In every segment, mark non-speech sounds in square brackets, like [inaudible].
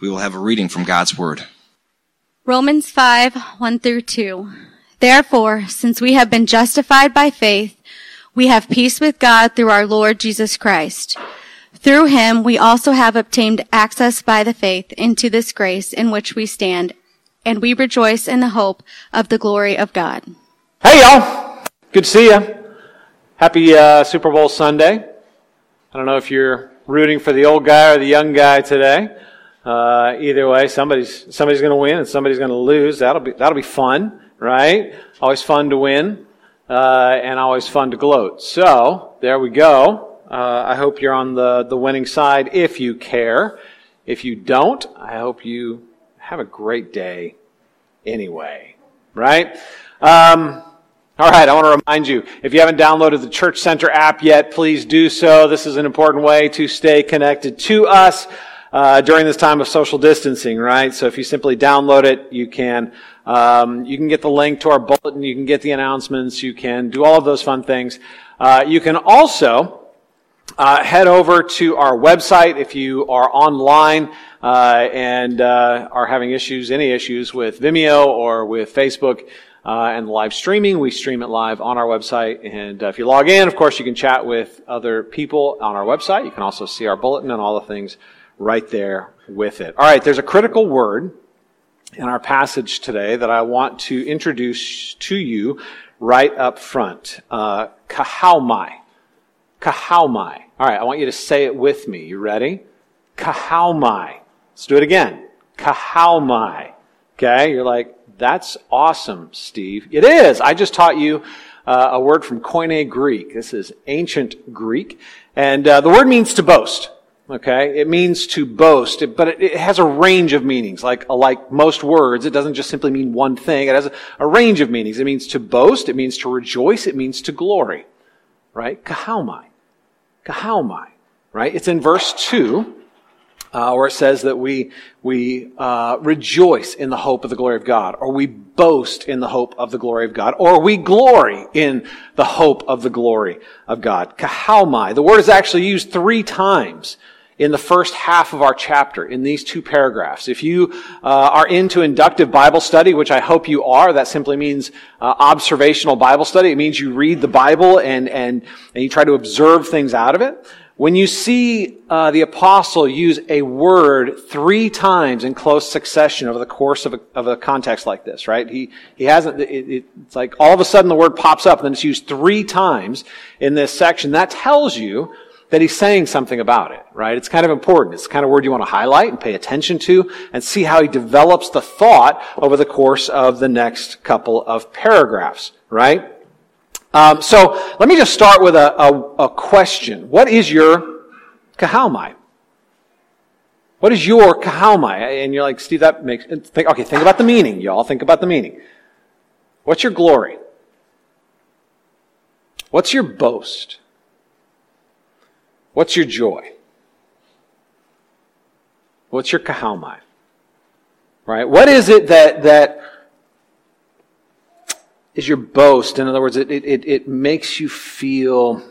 We will have a reading from God's Word. Romans 5, 1 through 2. Therefore, since we have been justified by faith, we have peace with God through our Lord Jesus Christ. Through him, we also have obtained access by the faith into this grace in which we stand, and we rejoice in the hope of the glory of God. Hey, y'all. Good to see you. Happy uh, Super Bowl Sunday. I don't know if you're rooting for the old guy or the young guy today. Uh, either way, somebody's somebody's going to win and somebody's going to lose. That'll be that'll be fun, right? Always fun to win, uh, and always fun to gloat. So there we go. Uh, I hope you're on the the winning side if you care. If you don't, I hope you have a great day anyway, right? Um, all right, I want to remind you, if you haven't downloaded the Church Center app yet, please do so. This is an important way to stay connected to us uh, during this time of social distancing, right? So if you simply download it, you can um, you can get the link to our bulletin, you can get the announcements, you can do all of those fun things. Uh, you can also uh, head over to our website if you are online uh, and uh, are having issues, any issues with Vimeo or with Facebook uh, and live streaming. We stream it live on our website. And uh, if you log in, of course, you can chat with other people on our website. You can also see our bulletin and all the things right there with it. All right, there's a critical word in our passage today that I want to introduce to you right up front. Uh, kauchaomai. Kauchaomai. All right, I want you to say it with me. You ready? Kauchaomai. Let's do it again. Kauchaomai. Okay, you're like, that's awesome, Steve. It is. I just taught you uh, a word from Koine Greek. This is ancient Greek. And uh, the word means to boast. Okay? It means to boast, but it, has a range of meanings. Like, like most words, it doesn't just simply mean one thing. It has a, range of meanings. It means to boast. It means to rejoice. It means to glory. Right? Kauchaomai. Kauchaomai. Right? It's in verse 2 uh, where it says that we we uh, rejoice in the hope of the glory of God, or we boast in the hope of the glory of God, or we glory in the hope of the glory of God. Kauchaomai. The word is actually used three times in the first half of our chapter in these two paragraphs. If you uh, are into inductive Bible study, which I hope you are, that simply means uh, observational Bible study. It means you read the Bible and and and you try to observe things out of it. When you see uh, the apostle use a word three times in close succession over the course of a, of a context like this, right? He, he hasn't, it, it's like all of a sudden the word pops up and then it's used three times in this section. That tells you that he's saying something about it, right? It's kind of important. It's the kind of word you want to highlight and pay attention to and see how he develops the thought over the course of the next couple of paragraphs, right? Um, so let me just start with a, a, a question. What is your kauchaomai? What is your kauchaomai? And you're like, Steve, that makes, think, okay, think about the meaning, y'all. Think about the meaning. What's your glory? What's your boast? What's your joy? What's your kauchaomai? Right? What is it that, that is your boast. In other words, it, it, it makes you feel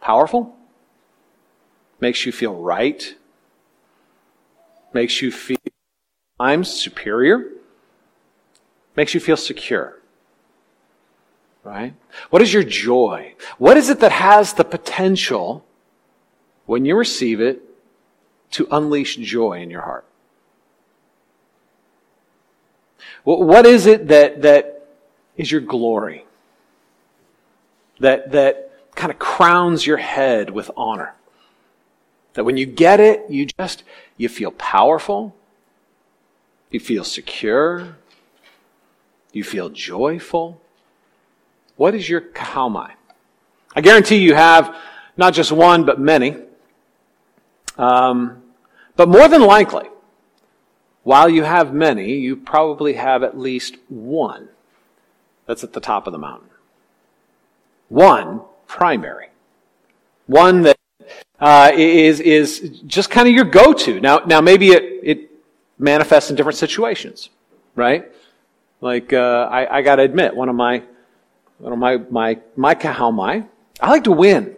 powerful, makes you feel right, makes you feel times superior, makes you feel secure. Right? What is your joy? What is it that has the potential, when you receive it, to unleash joy in your heart? What is it that, that is your glory. That, that kind of crowns your head with honor. That when you get it, you just, you feel powerful. You feel secure. You feel joyful. What is your kauchaomai? I guarantee you have not just one, but many. Um, but more than likely, while you have many, you probably have at least one that's at the top of the mountain. One, primary. One that uh, is is just kind of your go-to. Now, now maybe it, it manifests in different situations, right? Like uh, I, I got to admit, one of my of my my my kauchaomai, I like to win.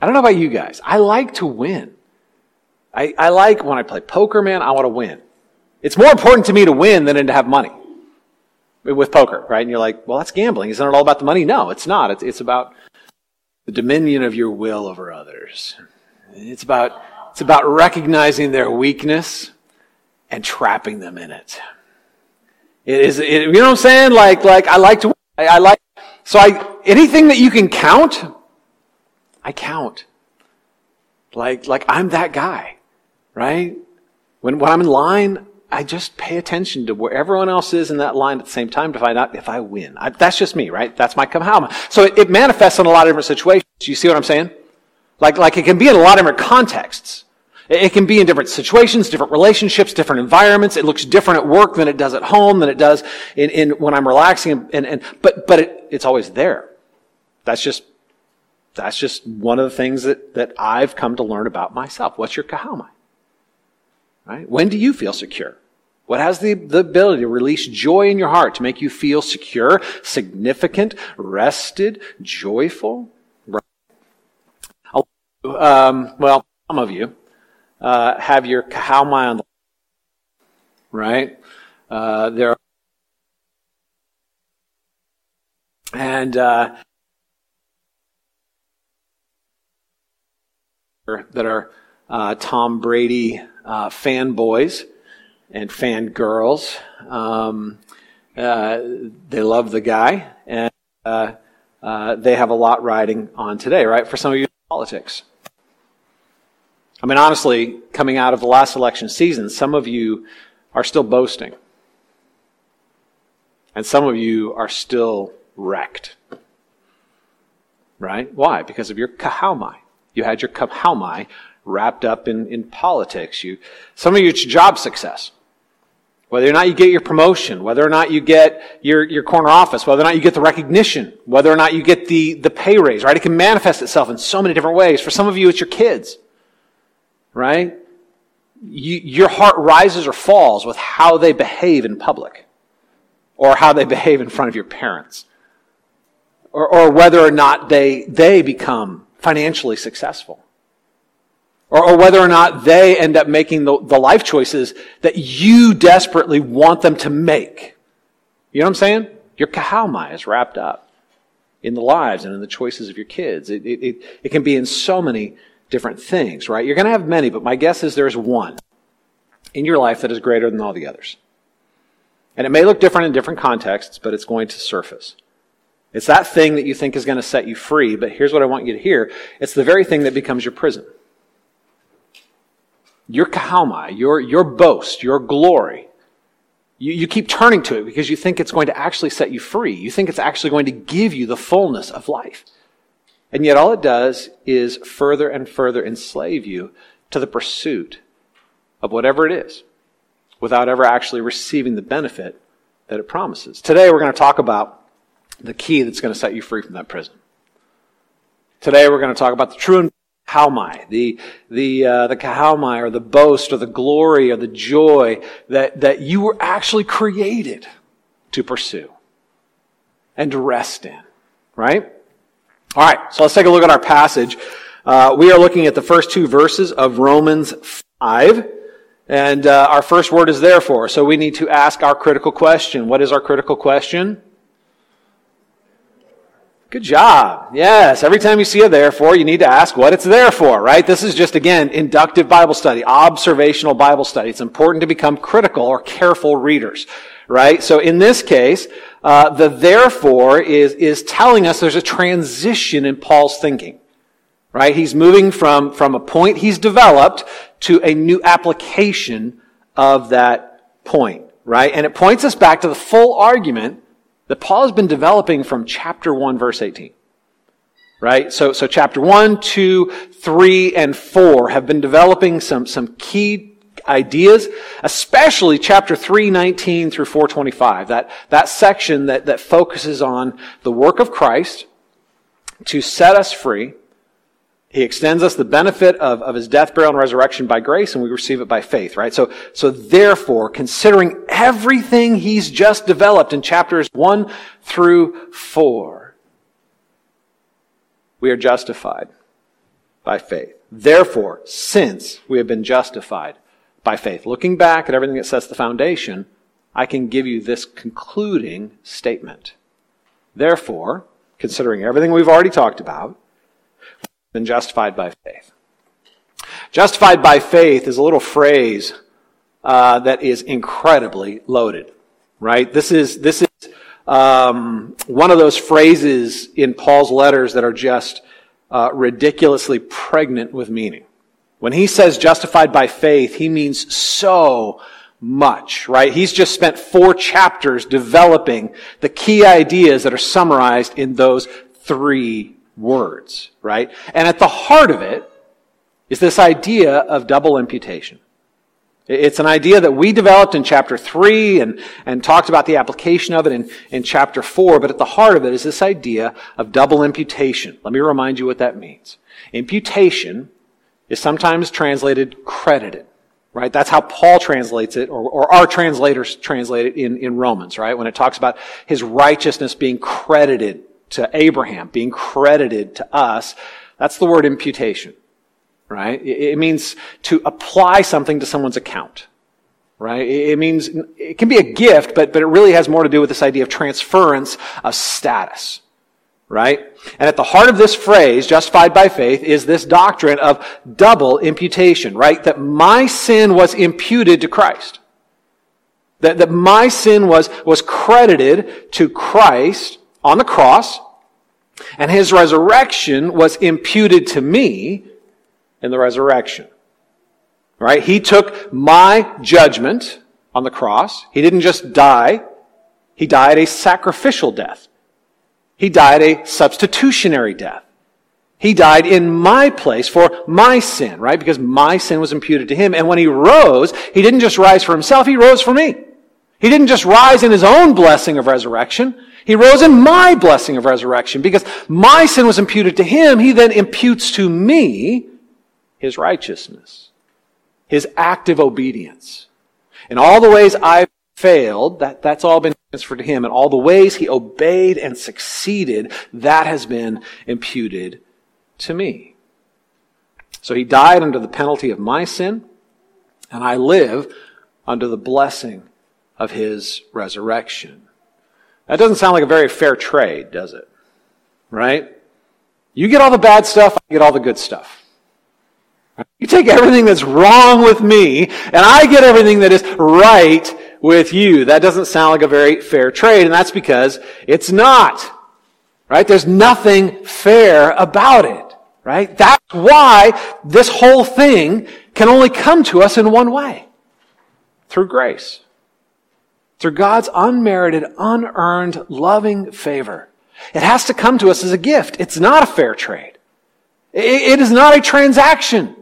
I don't know about you guys. I like to win. I, I like when I play poker, man, I want to win. It's more important to me to win than to have money with poker, right? And you're like, well, that's gambling. Isn't it all about the money? No, it's not. It's, it's about the dominion of your will over others. It's about, it's about recognizing their weakness and trapping them in it. It is, it, you know what I'm saying? Like, like, I like to, I, I like, so I, anything that you can count, I count. Like, like I'm that guy, right? When, when I'm in line, I just pay attention to where everyone else is in that line at the same time to find out if I win. I, that's just me, right? That's my kauchaomai. So it, it, manifests in a lot of different situations. You see what I'm saying? Like, like it can be in a lot of different contexts. It, can be in different situations, different relationships, different environments. It looks different at work than it does at home, than it does in, in when I'm relaxing. And, and, but, but it, it's always there. That's just, that's just one of the things that, that I've come to learn about myself. What's your kauchaomai? Right? When do you feel secure? What has the, the ability to release joy in your heart to make you feel secure, significant, rested, joyful? Um, well, some of you uh, have your kauchaomai on the right. Uh, there are, and uh, that are uh, Tom Brady uh, fanboys and fangirls. Um, uh, they love the guy, and uh, they have a lot riding on today, right? For some of you, politics. I mean, honestly, coming out of the last election season, some of you are still boasting. And some of you are still wrecked. Right? Why? Because of your kauchaomai. You had your kauchaomai wrapped up in, in politics. You, some of you, it's job success. Whether or not you get your promotion, whether or not you get your, your corner office, whether or not you get the recognition, whether or not you get the, the pay raise, right? It can manifest itself in so many different ways. For some of you, it's your kids, right? You, your heart rises or falls with how they behave in public or how they behave in front of your parents or, or whether or not they, they become financially successful or, or whether or not they end up making the, the life choices that you desperately want them to make. You know what I'm saying? Your kauchaomai is wrapped up in the lives and in the choices of your kids. It, it, it, it can be in so many different things, right? You're going to have many, but my guess is there's one in your life that is greater than all the others. And it may look different in different contexts, but it's going to surface. It's that thing that you think is going to set you free, but here's what I want you to hear. It's the very thing that becomes your prison your kauchaomai, your, your boast, your glory, you, you keep turning to it because you think it's going to actually set you free. You think it's actually going to give you the fullness of life. And yet all it does is further and further enslave you to the pursuit of whatever it is without ever actually receiving the benefit that it promises. Today we're going to talk about the key that's going to set you free from that prison. Today we're going to talk about the true kauchaomai, the, the, uh, the kauchaomai or the boast or the glory or the joy that, that you were actually created to pursue and to rest in, right? All right, so let's take a look at our passage. Uh, we are looking at the first two verses of Romans 5. And uh, our first word is therefore. So we need to ask our critical question. What is our critical question? Good job. Yes. Every time you see a therefore, you need to ask what it's there for, right? This is just, again, inductive Bible study, observational Bible study. It's important to become critical or careful readers, right? So in this case, uh, the therefore is, is telling us there's a transition in Paul's thinking, right? He's moving from, from a point he's developed to a new application of that point, right? And it points us back to the full argument that Paul has been developing from chapter 1, verse 18. Right? So, so chapter 1, 2, 3, and 4 have been developing some, some key ideas, especially chapter 319 through 425. That, that section that, that focuses on the work of Christ to set us free he extends us the benefit of, of his death, burial, and resurrection by grace, and we receive it by faith, right? So, so therefore, considering everything he's just developed in chapters 1 through 4, we are justified by faith. Therefore, since we have been justified by faith, looking back at everything that sets the foundation, I can give you this concluding statement. Therefore, considering everything we've already talked about, been justified by faith. Justified by faith is a little phrase uh, that is incredibly loaded, right? This is this is um, one of those phrases in Paul's letters that are just uh, ridiculously pregnant with meaning. When he says justified by faith, he means so much, right? He's just spent four chapters developing the key ideas that are summarized in those three words, right? And at the heart of it is this idea of double imputation. It's an idea that we developed in chapter 3 and, and talked about the application of it in, in chapter 4, but at the heart of it is this idea of double imputation. Let me remind you what that means. Imputation is sometimes translated credited, right? That's how Paul translates it, or, or our translators translate it in, in Romans, right? When it talks about his righteousness being credited to Abraham, being credited to us, that's the word imputation right? It means to apply something to someone's account, right? It means, it can be a gift, but, but it really has more to do with this idea of transference of status, right? And at the heart of this phrase, justified by faith, is this doctrine of double imputation, right? That my sin was imputed to Christ. That, that my sin was, was credited to Christ on the cross, and his resurrection was imputed to me, in the resurrection. Right? He took my judgment on the cross. He didn't just die. He died a sacrificial death. He died a substitutionary death. He died in my place for my sin, right? Because my sin was imputed to him. And when he rose, he didn't just rise for himself, he rose for me. He didn't just rise in his own blessing of resurrection. He rose in my blessing of resurrection because my sin was imputed to him. He then imputes to me his righteousness, his active obedience. In all the ways I've failed, that, that's all been transferred to him. and all the ways he obeyed and succeeded, that has been imputed to me. So he died under the penalty of my sin, and I live under the blessing of his resurrection. That doesn't sound like a very fair trade, does it? Right? You get all the bad stuff, I get all the good stuff. You take everything that's wrong with me, and I get everything that is right with you. That doesn't sound like a very fair trade, and that's because it's not. Right? There's nothing fair about it. Right? That's why this whole thing can only come to us in one way. Through grace. Through God's unmerited, unearned, loving favor. It has to come to us as a gift. It's not a fair trade. It is not a transaction.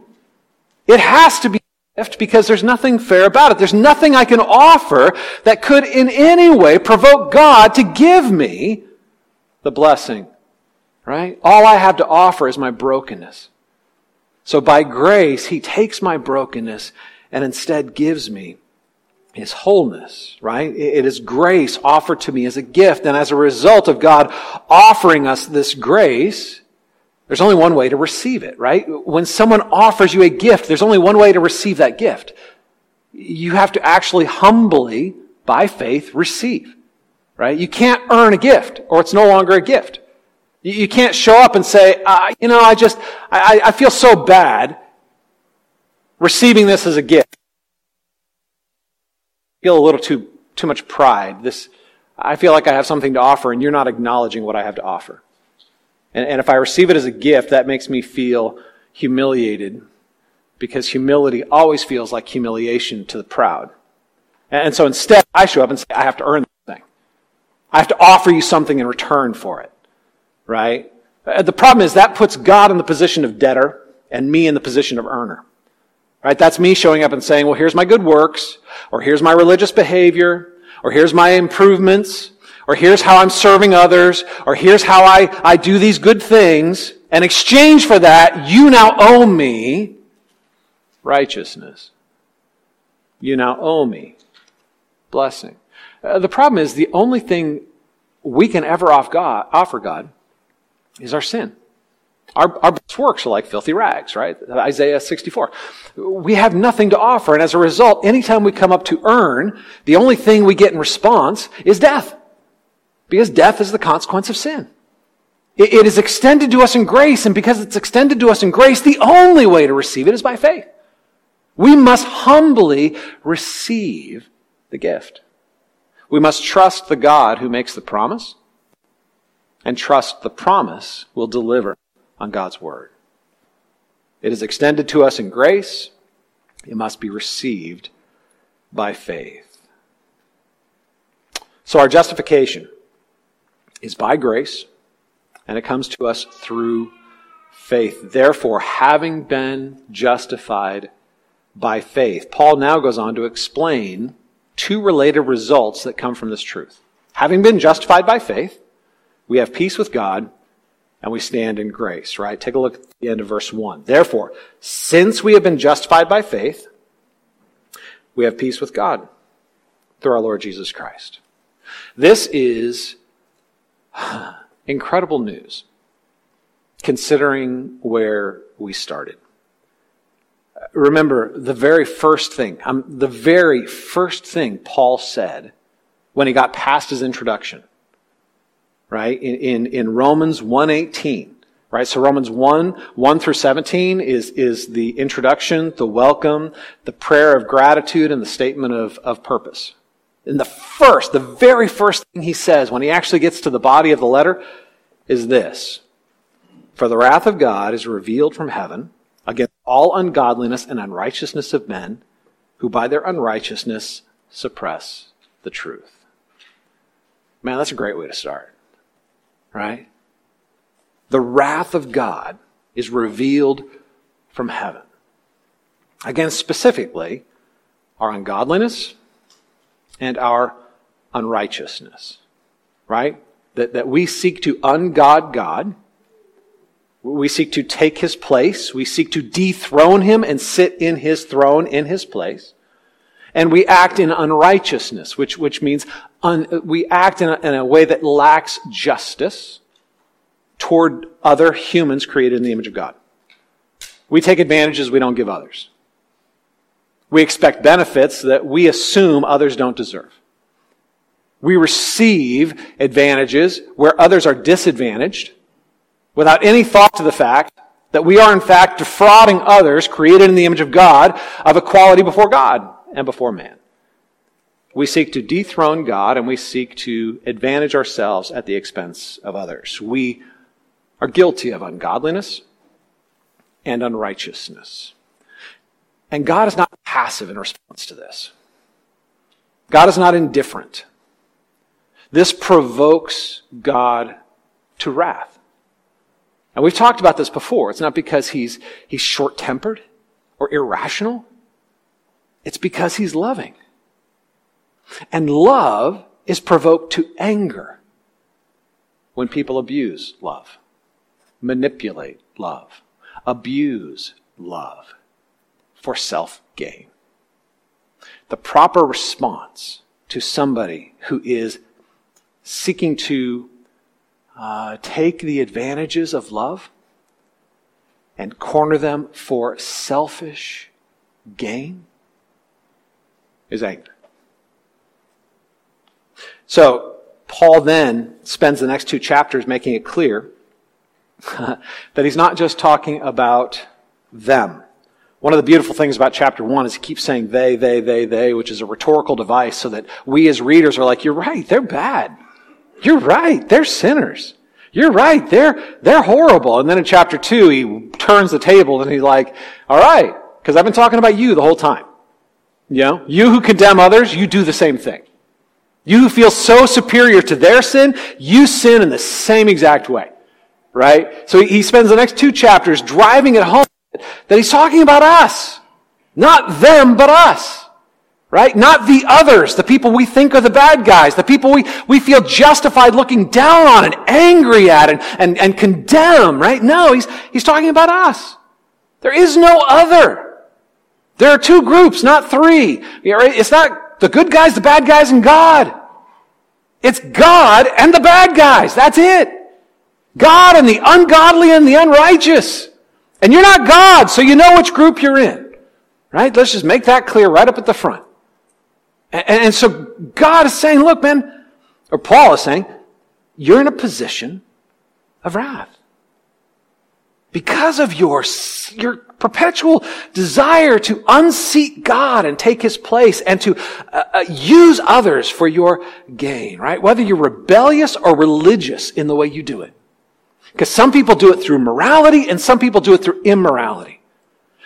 It has to be because there's nothing fair about it. There's nothing I can offer that could in any way provoke God to give me the blessing. Right? All I have to offer is my brokenness. So by grace, He takes my brokenness and instead gives me His wholeness, right? It is grace offered to me as a gift. And as a result of God offering us this grace, there's only one way to receive it, right? When someone offers you a gift, there's only one way to receive that gift. You have to actually humbly, by faith, receive, right? You can't earn a gift or it's no longer a gift. You can't show up and say, uh, you know, I just, I, I feel so bad receiving this as a gift. I feel a little too, too much pride. This, I feel like I have something to offer and you're not acknowledging what I have to offer. And, and if I receive it as a gift, that makes me feel humiliated because humility always feels like humiliation to the proud. And so instead, I show up and say, I have to earn this thing. I have to offer you something in return for it. Right? Uh, the problem is that puts God in the position of debtor and me in the position of earner. Right? That's me showing up and saying, well, here's my good works, or here's my religious behavior, or here's my improvements, or here's how I'm serving others, or here's how I, I do these good things. In exchange for that, you now owe me righteousness. You now owe me blessing. Uh, the problem is the only thing we can ever off God, offer God is our sin. Our, our best works are like filthy rags, right? Isaiah 64. We have nothing to offer, and as a result, anytime we come up to earn, the only thing we get in response is death. Because death is the consequence of sin. It, it is extended to us in grace, and because it's extended to us in grace, the only way to receive it is by faith. We must humbly receive the gift. We must trust the God who makes the promise and trust the promise will deliver on God's word. It is extended to us in grace. It must be received by faith. So our justification is by grace, and it comes to us through faith. Therefore, having been justified by faith, Paul now goes on to explain two related results that come from this truth. Having been justified by faith, we have peace with God and we stand in grace, right? Take a look at the end of verse 1. Therefore, since we have been justified by faith, we have peace with God through our Lord Jesus Christ. This is [sighs] incredible news considering where we started. Remember, the very first thing, um, the very first thing Paul said when he got past his introduction right? In, in, in Romans 1.18, right? So Romans 1, 1 through 17 is, is the introduction, the welcome, the prayer of gratitude, and the statement of, of purpose. And the first, the very first thing he says when he actually gets to the body of the letter is this. For the wrath of God is revealed from heaven against all ungodliness and unrighteousness of men who by their unrighteousness suppress the truth. Man, that's a great way to start right? The wrath of God is revealed from heaven. Again, specifically, our ungodliness and our unrighteousness, right? That, that we seek to ungod God. We seek to take his place. We seek to dethrone him and sit in his throne in his place. And we act in unrighteousness, which, which means un, we act in a, in a way that lacks justice toward other humans created in the image of God. We take advantages we don't give others. We expect benefits that we assume others don't deserve. We receive advantages where others are disadvantaged without any thought to the fact that we are in fact defrauding others created in the image of God of equality before God and before man. We seek to dethrone God and we seek to advantage ourselves at the expense of others. We are guilty of ungodliness and unrighteousness. And God is not passive in response to this. God is not indifferent. This provokes God to wrath. And we've talked about this before. It's not because he's, he's short tempered or irrational. It's because he's loving. And love is provoked to anger when people abuse love, manipulate love, abuse love for self gain. The proper response to somebody who is seeking to uh, take the advantages of love and corner them for selfish gain is anger. So, Paul then spends the next two chapters making it clear [laughs] that he's not just talking about them. One of the beautiful things about chapter one is he keeps saying they, they, they, they, which is a rhetorical device so that we as readers are like, you're right, they're bad. You're right, they're sinners. You're right, they're, they're horrible. And then in chapter two, he turns the table and he's like, all right, because I've been talking about you the whole time. You know, you who condemn others, you do the same thing. You who feel so superior to their sin, you sin in the same exact way. Right? So he spends the next two chapters driving it home that he's talking about us. Not them, but us. Right? Not the others, the people we think are the bad guys, the people we, we feel justified looking down on and angry at and, and, and condemn, right? No, he's, he's talking about us. There is no other. There are two groups, not three. It's not the good guys, the bad guys, and God. It's God and the bad guys. That's it. God and the ungodly and the unrighteous. And you're not God, so you know which group you're in. Right? Let's just make that clear right up at the front. And, and so God is saying, look, man, or Paul is saying, you're in a position of wrath. Because of your, your perpetual desire to unseat God and take his place and to uh, uh, use others for your gain, right? Whether you're rebellious or religious in the way you do it. Because some people do it through morality and some people do it through immorality.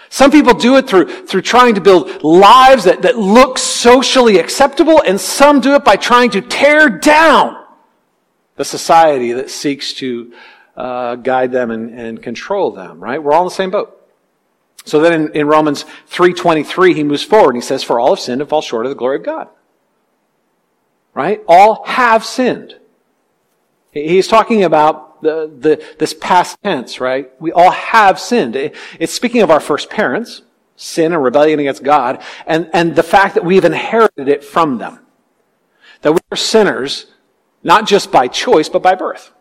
Some people do it through, through trying to build lives that, that look socially acceptable, and some do it by trying to tear down the society that seeks to uh, guide them and, and control them, right? We're all in the same boat. So then in, in Romans 3.23, he moves forward and he says, For all have sinned and fall short of the glory of God. Right? All have sinned. He's talking about the, the, this past tense, right? We all have sinned. It's speaking of our first parents, sin and rebellion against God, and, and the fact that we've inherited it from them. That we are sinners, not just by choice, but by birth.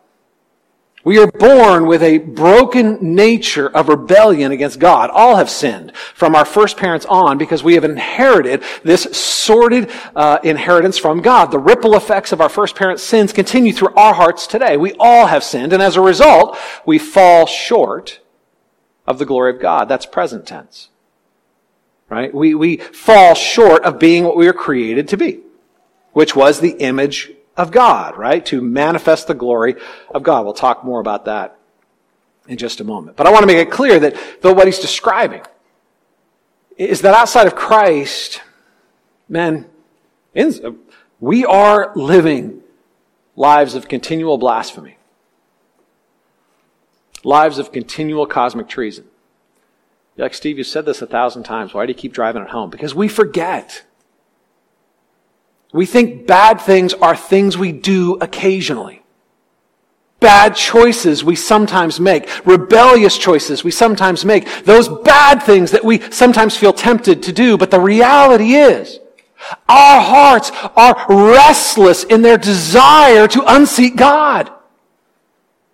We are born with a broken nature of rebellion against God. All have sinned from our first parents on because we have inherited this sordid uh, inheritance from God. The ripple effects of our first parents' sins continue through our hearts today. We all have sinned, and as a result, we fall short of the glory of God. That's present tense. Right? We, we fall short of being what we were created to be, which was the image of God, right? To manifest the glory of God. We'll talk more about that in just a moment. But I want to make it clear that though what he's describing is that outside of Christ, men, we are living lives of continual blasphemy, lives of continual cosmic treason. Like, Steve, you've said this a thousand times. Why do you keep driving it home? Because we forget. We think bad things are things we do occasionally. Bad choices we sometimes make. Rebellious choices we sometimes make. Those bad things that we sometimes feel tempted to do. But the reality is, our hearts are restless in their desire to unseat God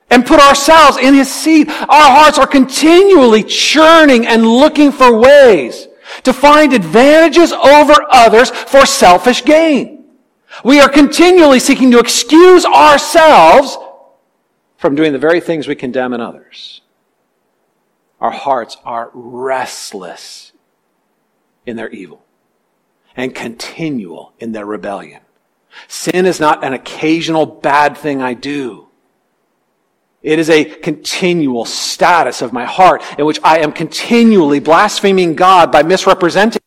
and put ourselves in His seat. Our hearts are continually churning and looking for ways to find advantages over others for selfish gain. We are continually seeking to excuse ourselves from doing the very things we condemn in others. Our hearts are restless in their evil and continual in their rebellion. Sin is not an occasional bad thing I do. It is a continual status of my heart in which I am continually blaspheming God by misrepresenting.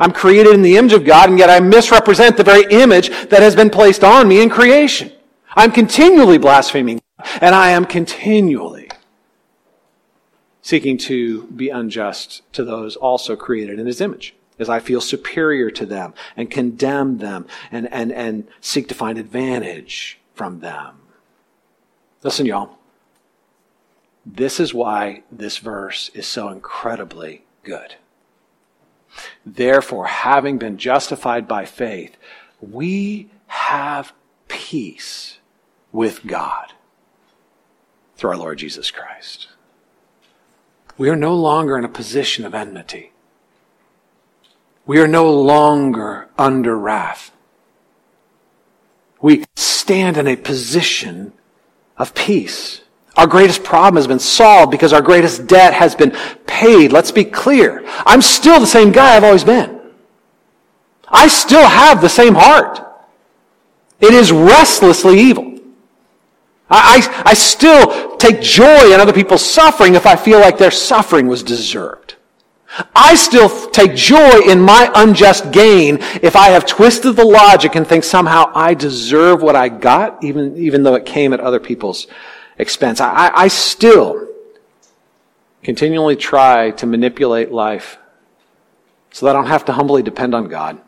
I'm created in the image of God, and yet I misrepresent the very image that has been placed on me in creation. I'm continually blaspheming, and I am continually seeking to be unjust to those also created in His image, as I feel superior to them and condemn them and, and, and seek to find advantage from them. Listen, y'all. This is why this verse is so incredibly good. Therefore, having been justified by faith, we have peace with God through our Lord Jesus Christ. We are no longer in a position of enmity. We are no longer under wrath. We stand in a position of peace. Our greatest problem has been solved because our greatest debt has been paid. Let's be clear. I'm still the same guy I've always been. I still have the same heart. It is restlessly evil. I, I, I, still take joy in other people's suffering if I feel like their suffering was deserved. I still take joy in my unjust gain if I have twisted the logic and think somehow I deserve what I got, even, even though it came at other people's expense. I, I still continually try to manipulate life so that I don't have to humbly depend on God.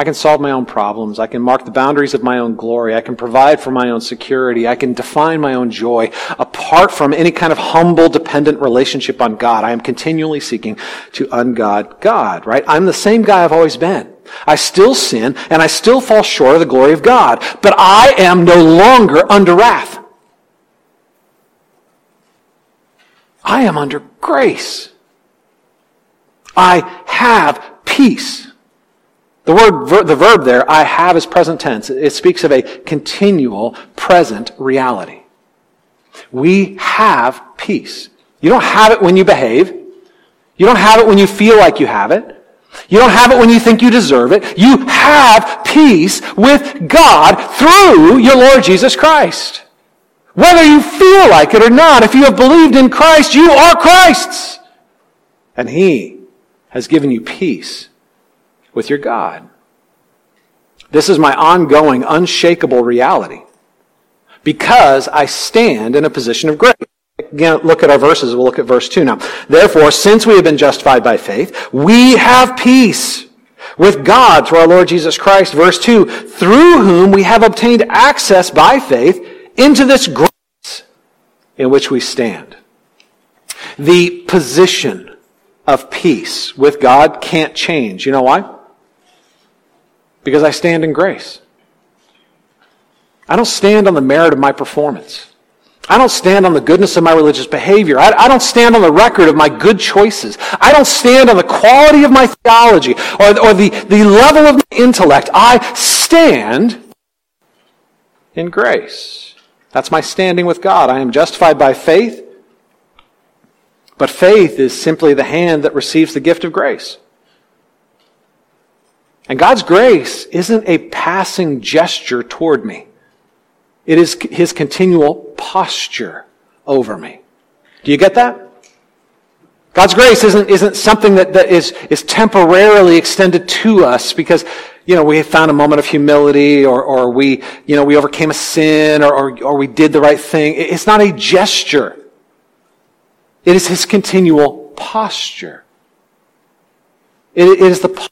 I can solve my own problems. I can mark the boundaries of my own glory. I can provide for my own security. I can define my own joy apart from any kind of humble, dependent relationship on God. I am continually seeking to ungod God, right? I'm the same guy I've always been. I still sin and I still fall short of the glory of God, but I am no longer under wrath. I am under grace. I have peace. The word, the verb there, I have is present tense. It speaks of a continual present reality. We have peace. You don't have it when you behave. You don't have it when you feel like you have it. You don't have it when you think you deserve it. You have peace with God through your Lord Jesus Christ. Whether you feel like it or not, if you have believed in Christ, you are Christ's. And He has given you peace with your God. This is my ongoing, unshakable reality because I stand in a position of grace. Again, look at our verses. We'll look at verse 2 now. Therefore, since we have been justified by faith, we have peace with God through our Lord Jesus Christ. Verse 2, through whom we have obtained access by faith into this grace in which we stand. The position of peace with God can't change. You know why? Because I stand in grace. I don't stand on the merit of my performance. I don't stand on the goodness of my religious behavior. I, I, don't stand on the record of my good choices. I don't stand on the quality of my theology or, or the, the level of my intellect. I stand in grace. That's my standing with God. I am justified by faith, but faith is simply the hand that receives the gift of grace. And God's grace isn't a passing gesture toward me. It is his continual posture over me. Do you get that? God's grace isn't, isn't something that, that is, is temporarily extended to us because, you know, we have found a moment of humility or, or we, you know, we overcame a sin or, or, or we did the right thing. It's not a gesture. It is his continual posture. it, it is the posture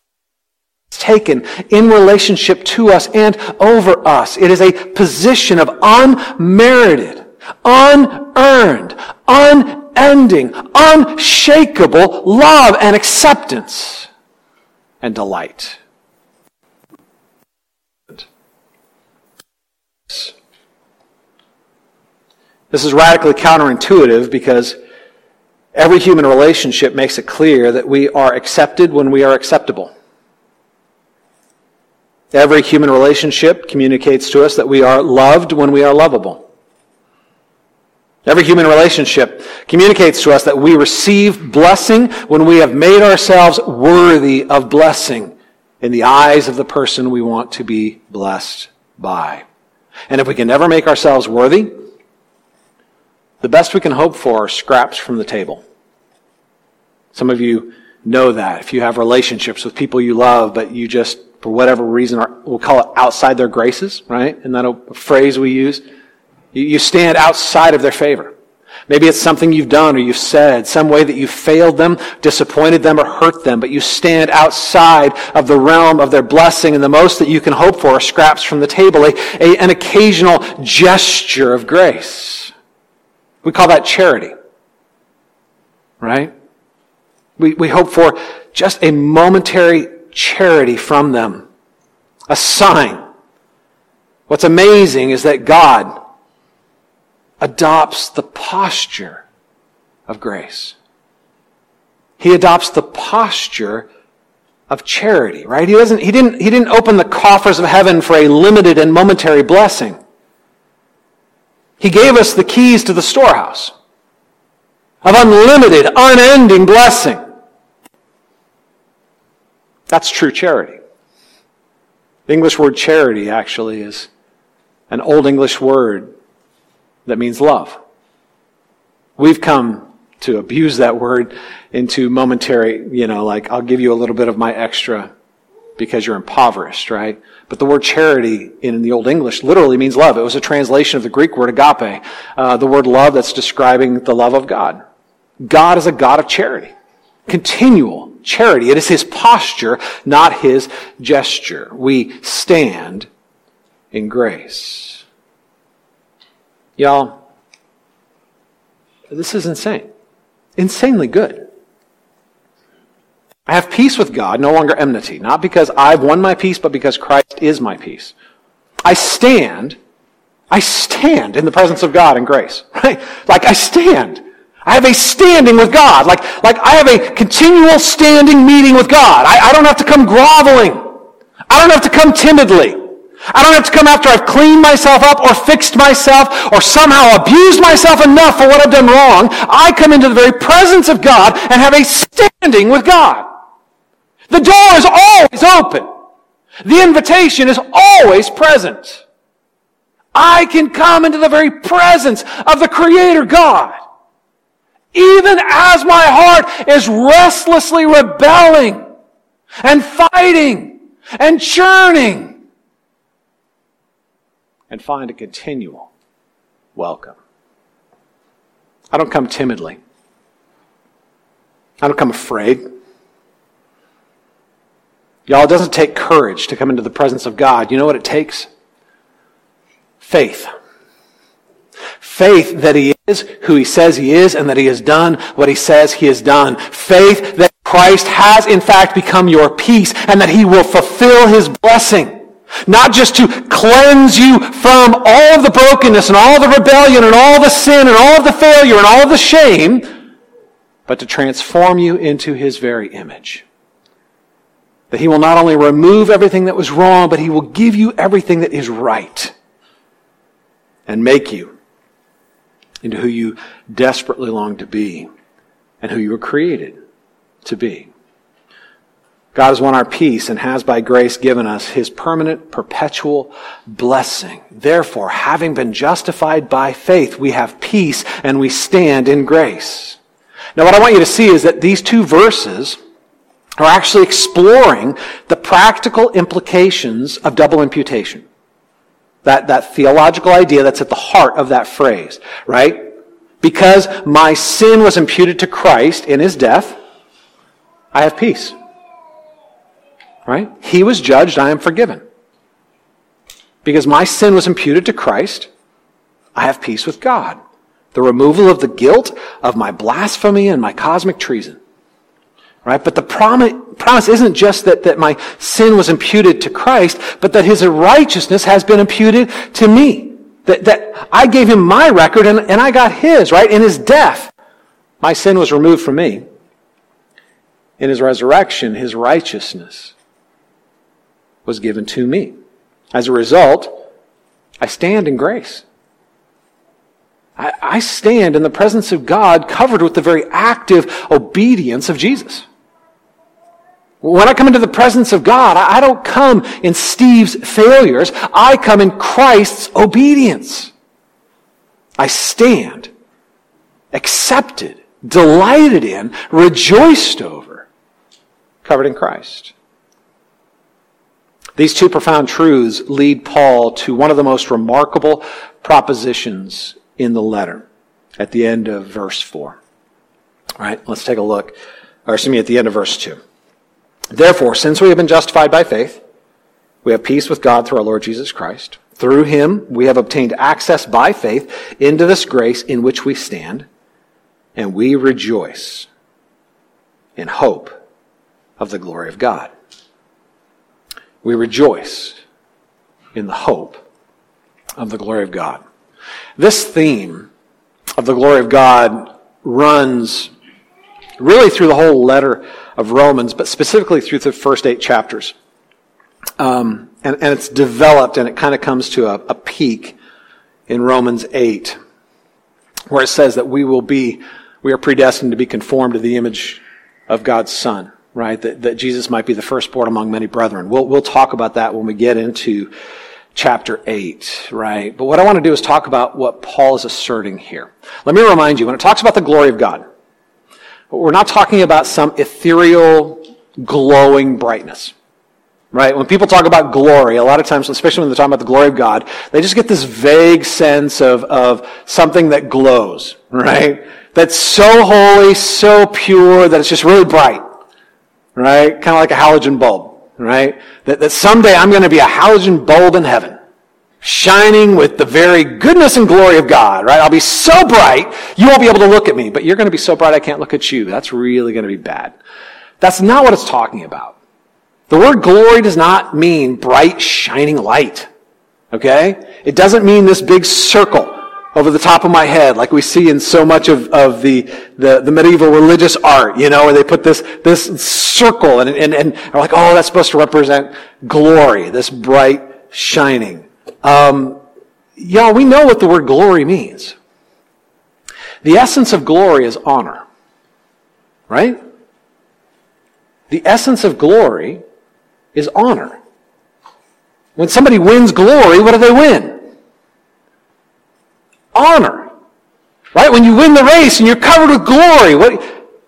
taken in relationship to us and over us. It is a position of unmerited, unearned, unending, unshakable love and acceptance and delight. This is radically counterintuitive because every human relationship makes it clear that we are accepted when we are acceptable. Every human relationship communicates to us that we are loved when we are lovable. Every human relationship communicates to us that we receive blessing when we have made ourselves worthy of blessing in the eyes of the person we want to be blessed by. And if we can never make ourselves worthy, the best we can hope for are scraps from the table. Some of you know that. If you have relationships with people you love, but you just for whatever reason, are, we'll call it outside their graces, right? Isn't that a phrase we use? You, stand outside of their favor. Maybe it's something you've done or you've said, some way that you failed them, disappointed them, or hurt them, but you stand outside of the realm of their blessing, and the most that you can hope for are scraps from the table, a, a, an occasional gesture of grace. We call that charity. Right? We, we hope for just a momentary charity from them. A sign. What's amazing is that God adopts the posture of grace. He adopts the posture of charity, right? He doesn't, he didn't, he didn't open the coffers of heaven for a limited and momentary blessing. He gave us the keys to the storehouse of unlimited, unending blessing. That's true charity. The English word charity actually is an Old English word that means love. We've come to abuse that word into momentary, you know, like, I'll give you a little bit of my extra because you're impoverished, right? But the word charity in the Old English literally means love. It was a translation of the Greek word agape, uh, the word love that's describing the love of God. God is a God of charity. Continual, charity. It is his posture, not his gesture. We stand in grace. Y'all, this is insane. Insanely good. I have peace with God, no longer enmity, not because I've won my peace, but because Christ is my peace. I stand, I stand in the presence of God in grace, [laughs] right? Like I stand. I have a standing with God. Like, like I have a continual standing meeting with God. I, I don't have to come groveling. I don't have to come timidly. I don't have to come after I've cleaned myself up or fixed myself or somehow abused myself enough for what I've done wrong. I come into the very presence of God and have a standing with God. The door is always open. The invitation is always present. I can come into the very presence of the Creator God. Even as my heart is restlessly rebelling and fighting and churning and find a continual welcome. I don't come timidly. I don't come afraid. Y'all, it doesn't take courage to come into the presence of God. You know what it takes? Faith. Faith that He is who He says He is and that He has done what He says He has done. Faith that Christ has in fact become your peace and that He will fulfill His blessing. Not just to cleanse you from all of the brokenness and all the rebellion and all the sin and all the failure and all the shame, but to transform you into His very image. That He will not only remove everything that was wrong, but He will give you everything that is right and make you into who you desperately long to be and who you were created to be. God has won our peace and has by grace given us his permanent, perpetual blessing. Therefore, having been justified by faith, we have peace and we stand in grace. Now, what I want you to see is that these two verses are actually exploring the practical implications of double imputation. That, that theological idea that's at the heart of that phrase, right? Because my sin was imputed to Christ in his death, I have peace. Right? He was judged, I am forgiven. Because my sin was imputed to Christ, I have peace with God. The removal of the guilt of my blasphemy and my cosmic treason. Right? But the promise, promise isn't just that, that my sin was imputed to Christ, but that his righteousness has been imputed to me. That, that I gave him my record and, and I got his, right? In his death, my sin was removed from me. In his resurrection, his righteousness was given to me. As a result, I stand in grace. I, I stand in the presence of God covered with the very active obedience of Jesus. When I come into the presence of God, I don't come in Steve's failures. I come in Christ's obedience. I stand accepted, delighted in, rejoiced over, covered in Christ. These two profound truths lead Paul to one of the most remarkable propositions in the letter at the end of verse 4. All right, let's take a look. Or excuse me, at the end of verse 2. Therefore, since we have been justified by faith, we have peace with God through our Lord Jesus Christ. Through him, we have obtained access by faith into this grace in which we stand, and we rejoice in hope of the glory of God. We rejoice in the hope of the glory of God. This theme of the glory of God runs really through the whole letter of Romans, but specifically through the first eight chapters. Um, and, and, it's developed and it kind of comes to a, a peak in Romans 8, where it says that we will be, we are predestined to be conformed to the image of God's Son, right? That, that Jesus might be the firstborn among many brethren. We'll, we'll talk about that when we get into chapter 8, right? But what I want to do is talk about what Paul is asserting here. Let me remind you, when it talks about the glory of God, we're not talking about some ethereal, glowing brightness. Right? When people talk about glory, a lot of times, especially when they're talking about the glory of God, they just get this vague sense of, of something that glows, [laughs] right? That's so holy, so pure, that it's just really bright. Right? Kind of like a halogen bulb, right? That, that someday I'm going to be a halogen bulb in heaven shining with the very goodness and glory of God, right? I'll be so bright, you won't be able to look at me, but you're going to be so bright I can't look at you. That's really going to be bad. That's not what it's talking about. The word glory does not mean bright, shining light. Okay? It doesn't mean this big circle over the top of my head, like we see in so much of, of the, the, the medieval religious art, you know, where they put this, this circle and, and, and are like, oh, that's supposed to represent glory, this bright shining. Um, y'all, we know what the word glory means. The essence of glory is honor. Right? The essence of glory is honor. When somebody wins glory, what do they win? Honor. Right? When you win the race and you're covered with glory, what,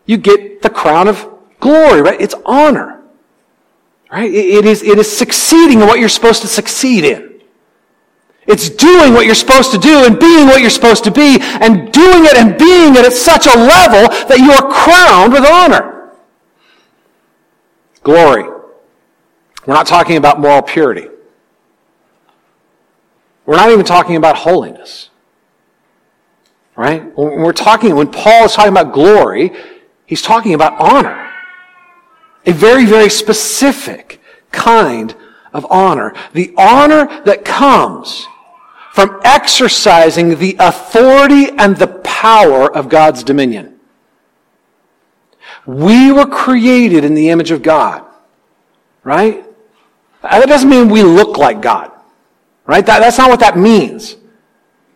you get the crown of glory, right? It's honor. Right? It is, it is succeeding in what you're supposed to succeed in. It's doing what you're supposed to do and being what you're supposed to be and doing it and being it at such a level that you are crowned with honor. Glory. We're not talking about moral purity. We're not even talking about holiness. Right? When we're talking, when Paul is talking about glory, he's talking about honor. A very, very specific kind of honor. The honor that comes from exercising the authority and the power of God's dominion. We were created in the image of God, right? That doesn't mean we look like God, right? That, that's not what that means.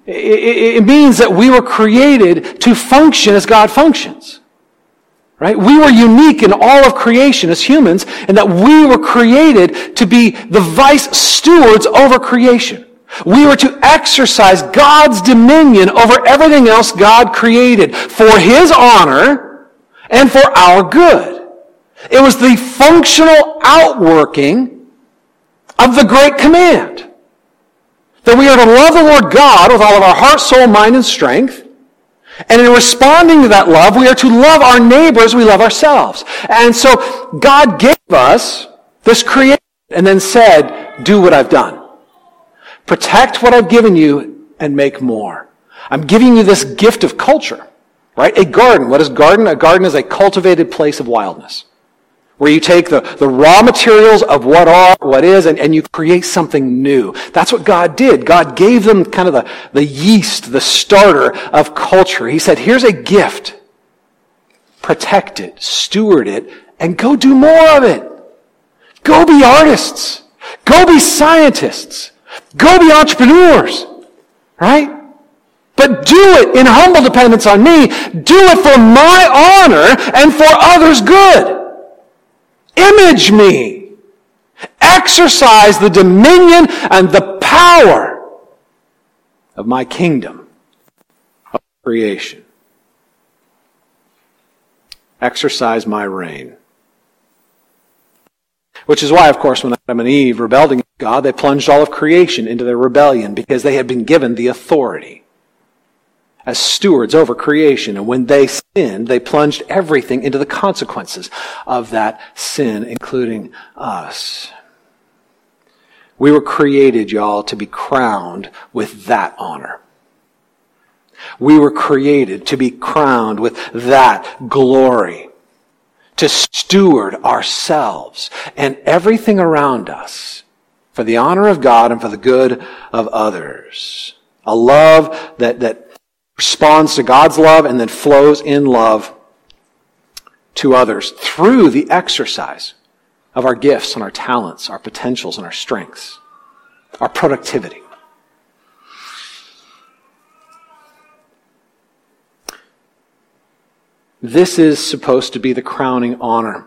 It, it, means that we were created to function as God functions. Right? We were unique in all of creation as humans, and that we were created to be the vice stewards over creation. We were to exercise God's dominion over everything else God created for His honor and for our good. It was the functional outworking of the great command that we are to love the Lord God with all of our heart, soul, mind, and strength. And in responding to that love, we are to love our neighbors, we love ourselves. And so God gave us this creation and then said, do what I've done. Protect what I've given you and make more. I'm giving you this gift of culture, right? A garden. What is garden? A garden is a cultivated place of wildness. Where you take the, the raw materials of what are, what is, and, and you create something new. That's what God did. God gave them kind of the, the yeast, the starter of culture. He said, here's a gift. Protect it, steward it, and go do more of it. Go be artists. Go be scientists. Go be entrepreneurs, right? But do it in humble dependence on me. Do it for my honor and for others' good. Image me. Exercise the dominion and the power of my kingdom of creation. Exercise my reign. Which is why, of course, when Adam and Eve rebelled against God, they plunged all of creation into their rebellion because they had been given the authority as stewards over creation. And when they sinned, they plunged everything into the consequences of that sin, including us. We were created, y'all, to be crowned with that honor. We were created to be crowned with that glory to steward ourselves and everything around us for the honor of God and for the good of others. A love that, that responds to God's love and then flows in love to others through the exercise of our gifts and our talents, our potentials and our strengths, our productivity. This is supposed to be the crowning honor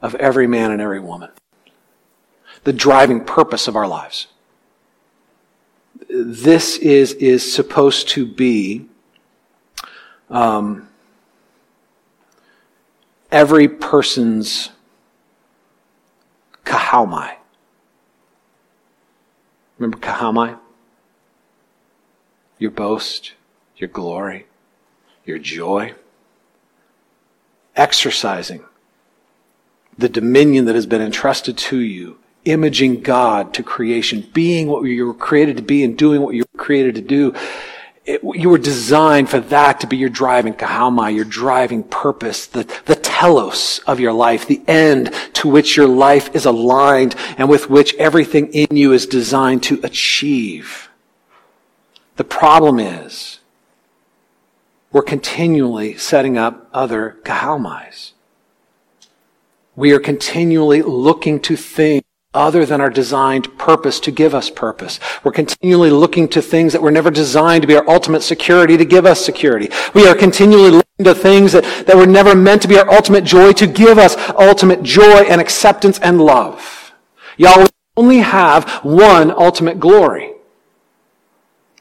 of every man and every woman. The driving purpose of our lives. This is, is supposed to be um, every person's kauchaomai. Remember kauchaomai? Your boast, your glory, your joy exercising the dominion that has been entrusted to you, imaging God to creation, being what you were created to be and doing what you were created to do. It, you were designed for that to be your driving kauchaomai, your driving purpose, the, the telos of your life, the end to which your life is aligned and with which everything in you is designed to achieve. The problem is we're continually setting up other kauchaomais. We are continually looking to things other than our designed purpose to give us purpose. We're continually looking to things that were never designed to be our ultimate security to give us security. We are continually looking to things that, that were never meant to be our ultimate joy to give us ultimate joy and acceptance and love. Y'all, only have one ultimate glory.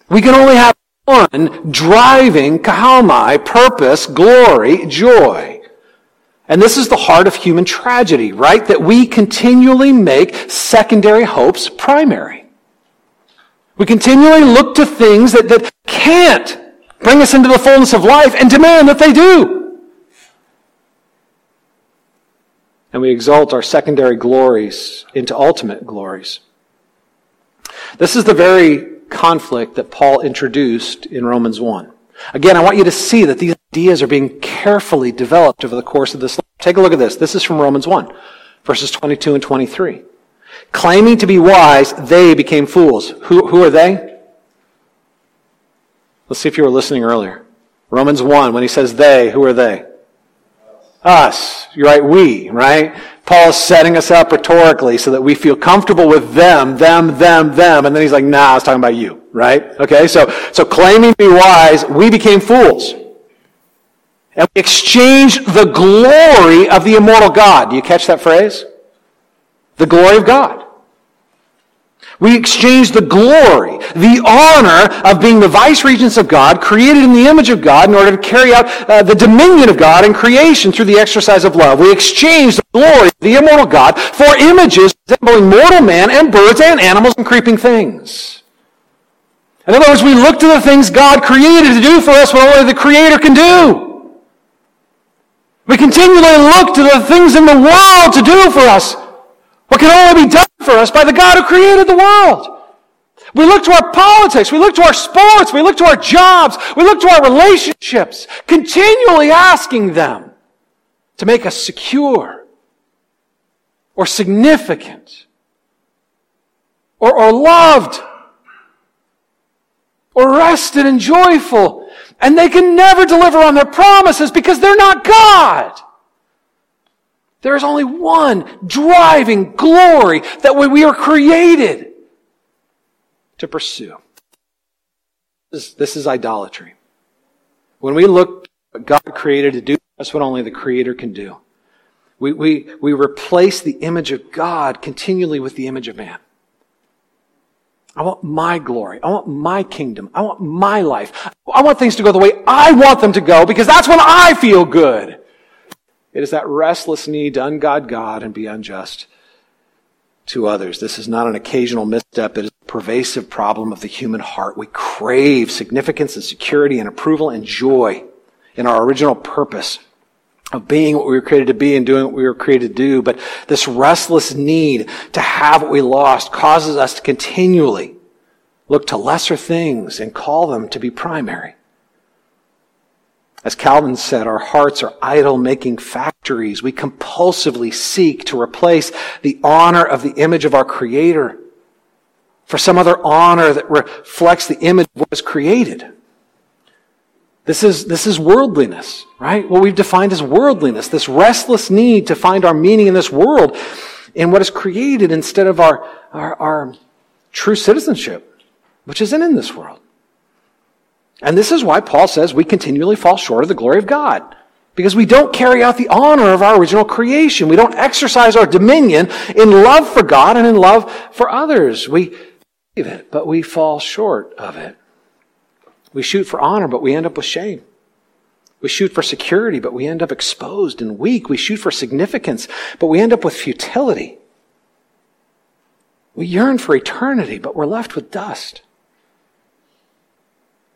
We can only have one driving kauchaomai, purpose, glory, joy. And this is the heart of human tragedy, right? That we continually make secondary hopes primary. We continually look to things that, that can't bring us into the fullness of life and demand that they do. And we exalt our secondary glories into ultimate glories. This is the very conflict that Paul introduced in Romans 1. Again, I want you to see that these ideas are being carefully developed over the course of this. life. Take a look at this. This is from Romans 1, verses 22 and 23. Claiming to be wise, they became fools. Who, who are they? Let's see if you were listening earlier. Romans 1, when he says they, who are they? Us. You're right, we, right? Paul is setting us up rhetorically so that we feel comfortable with them, them, them, them, and then he's like, nah, I was talking about you, right? Okay, so, so claiming to be wise, we became fools. And we exchanged the glory of the immortal God. Do you catch that phrase? The glory of God. We exchange the glory, the honor of being the vice regents of God, created in the image of God in order to carry out uh, the dominion of God in creation through the exercise of love. We exchange the glory of the immortal God for images resembling mortal man and birds and animals and creeping things. In other words, we look to the things God created to do for us what only the Creator can do. We continually look to the things in the world to do for us what can only be done for us by the God who created the world. We look to our politics, we look to our sports, we look to our jobs, we look to our relationships, continually asking them to make us secure or significant or, or loved or rested and joyful. And they can never deliver on their promises because they're not God. There is only one driving glory that we are created to pursue. This is, this is idolatry. When we look what God created to do, that's what only the Creator can do. We, we, we replace the image of God continually with the image of man. I want my glory. I want my kingdom. I want my life. I want things to go the way I want them to go because that's when I feel good. It is that restless need to ungod God and be unjust to others. This is not an occasional misstep. It is a pervasive problem of the human heart. We crave significance and security and approval and joy in our original purpose of being what we were created to be and doing what we were created to do. But this restless need to have what we lost causes us to continually look to lesser things and call them to be primary. As Calvin said, our hearts are idol making factories. We compulsively seek to replace the honor of the image of our Creator for some other honor that reflects the image of what is created. This is, this is worldliness, right? What we've defined as worldliness, this restless need to find our meaning in this world in what is created instead of our, our, our true citizenship, which isn't in this world. And this is why Paul says we continually fall short of the glory of God. Because we don't carry out the honor of our original creation. We don't exercise our dominion in love for God and in love for others. We believe it, but we fall short of it. We shoot for honor, but we end up with shame. We shoot for security, but we end up exposed and weak. We shoot for significance, but we end up with futility. We yearn for eternity, but we're left with dust.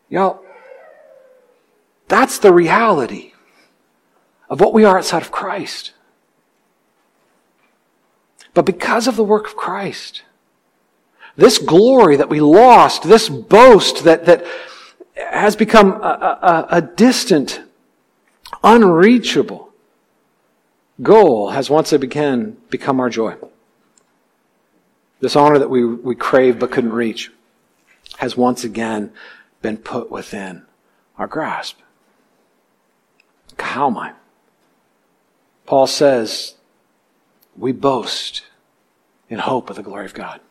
Y'all, that's the reality of what we are outside of Christ. But because of the work of Christ, this glory that we lost, this boast that, that has become a, a, a distant, unreachable goal has once again become our joy. This honor that we, we crave but couldn't reach has once again been put within our grasp. Kaumai. Paul says, we boast in hope of the glory of God.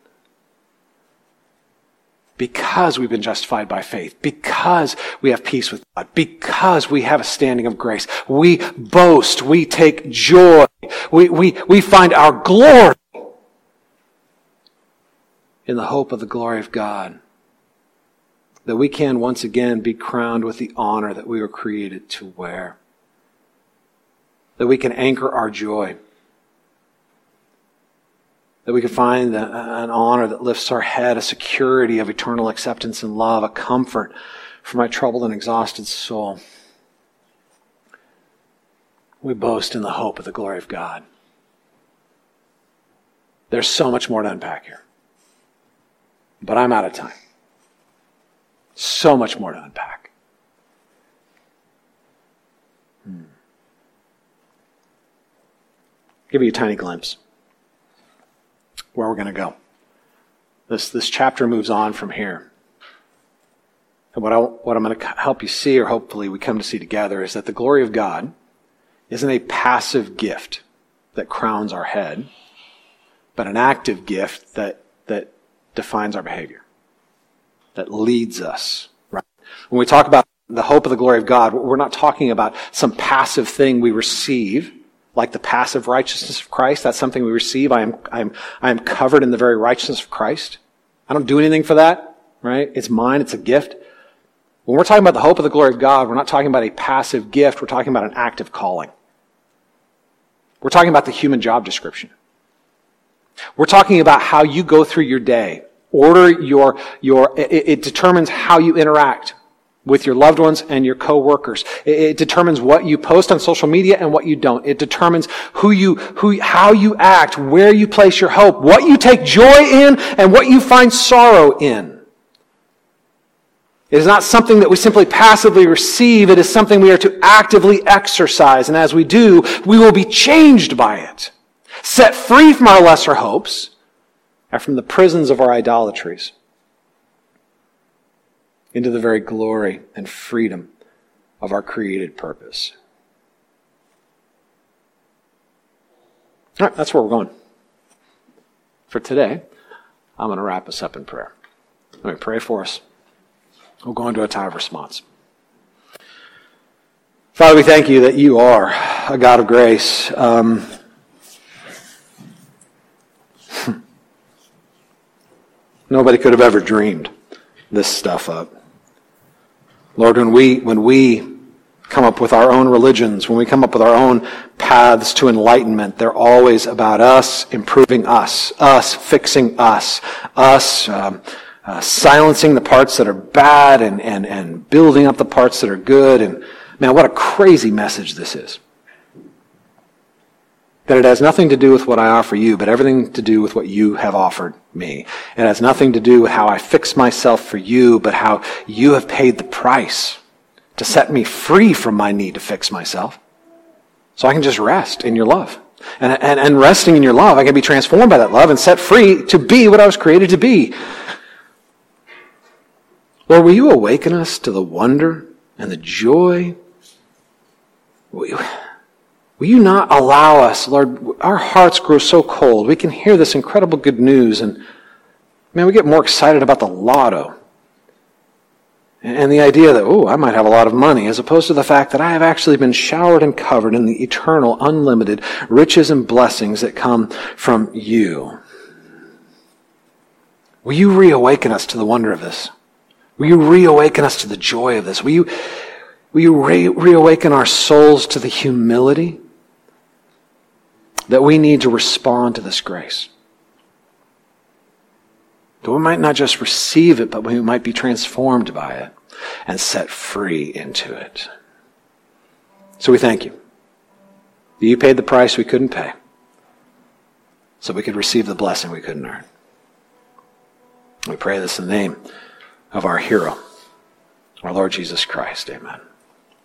Because we've been justified by faith, because we have peace with God, because we have a standing of grace, we boast, we take joy, we, we, we find our glory in the hope of the glory of God. That we can once again be crowned with the honor that we were created to wear. That we can anchor our joy that we could find an honor that lifts our head, a security of eternal acceptance and love, a comfort for my troubled and exhausted soul. We boast in the hope of the glory of God. There's so much more to unpack here. But I'm out of time. So much more to unpack. Hmm. Give you a tiny glimpse where we're going to go. This, this chapter moves on from here. And what, I, what I'm going to help you see, or hopefully we come to see together, is that the glory of God isn't a passive gift that crowns our head, but an active gift that, that defines our behavior, that leads us. Right? When we talk about the hope of the glory of God, we're not talking about some passive thing we receive like the passive righteousness of Christ. That's something we receive. I am, I am, I am covered in the very righteousness of Christ. I don't do anything for that, right? It's mine. It's a gift. When we're talking about the hope of the glory of God, we're not talking about a passive gift. We're talking about an active calling. We're talking about the human job description. We're talking about how you go through your day. Order your, your, it, it determines how you interact with your loved ones and your coworkers. It, it determines what you post on social media and what you don't. It determines who you, who, how you act, where you place your hope, what you take joy in, and what you find sorrow in. It is not something that we simply passively receive. It is something we are to actively exercise. And as we do, we will be changed by it. Set free from our lesser hopes and from the prisons of our idolatries into the very glory and freedom of our created purpose. All right, that's where we're going. For today, I'm going to wrap us up in prayer. Let me pray for us. We'll go into a time of response. Father, we thank you that you are a God of grace. Um, [laughs] nobody could have ever dreamed this stuff up. Lord, when we, when we come up with our own religions, when we come up with our own paths to enlightenment, they're always about us improving us, us fixing us, us um, uh, silencing the parts that are bad and, and, and building up the parts that are good. And man, what a crazy message this is. That it has nothing to do with what I offer you, but everything to do with what you have offered me. It has nothing to do with how I fix myself for you, but how you have paid the price to set me free from my need to fix myself. So I can just rest in your love. And, and, and resting in your love, I can be transformed by that love and set free to be what I was created to be. Lord, will you awaken us to the wonder and the joy? Will you not allow us, Lord? Our hearts grow so cold. We can hear this incredible good news, and man, we get more excited about the lotto and the idea that, oh, I might have a lot of money, as opposed to the fact that I have actually been showered and covered in the eternal, unlimited riches and blessings that come from you. Will you reawaken us to the wonder of this? Will you reawaken us to the joy of this? Will you, will you re- reawaken our souls to the humility that we need to respond to this grace. That we might not just receive it, but we might be transformed by it and set free into it. So we thank you. You paid the price we couldn't pay so we could receive the blessing we couldn't earn. We pray this in the name of our hero, our Lord Jesus Christ. Amen.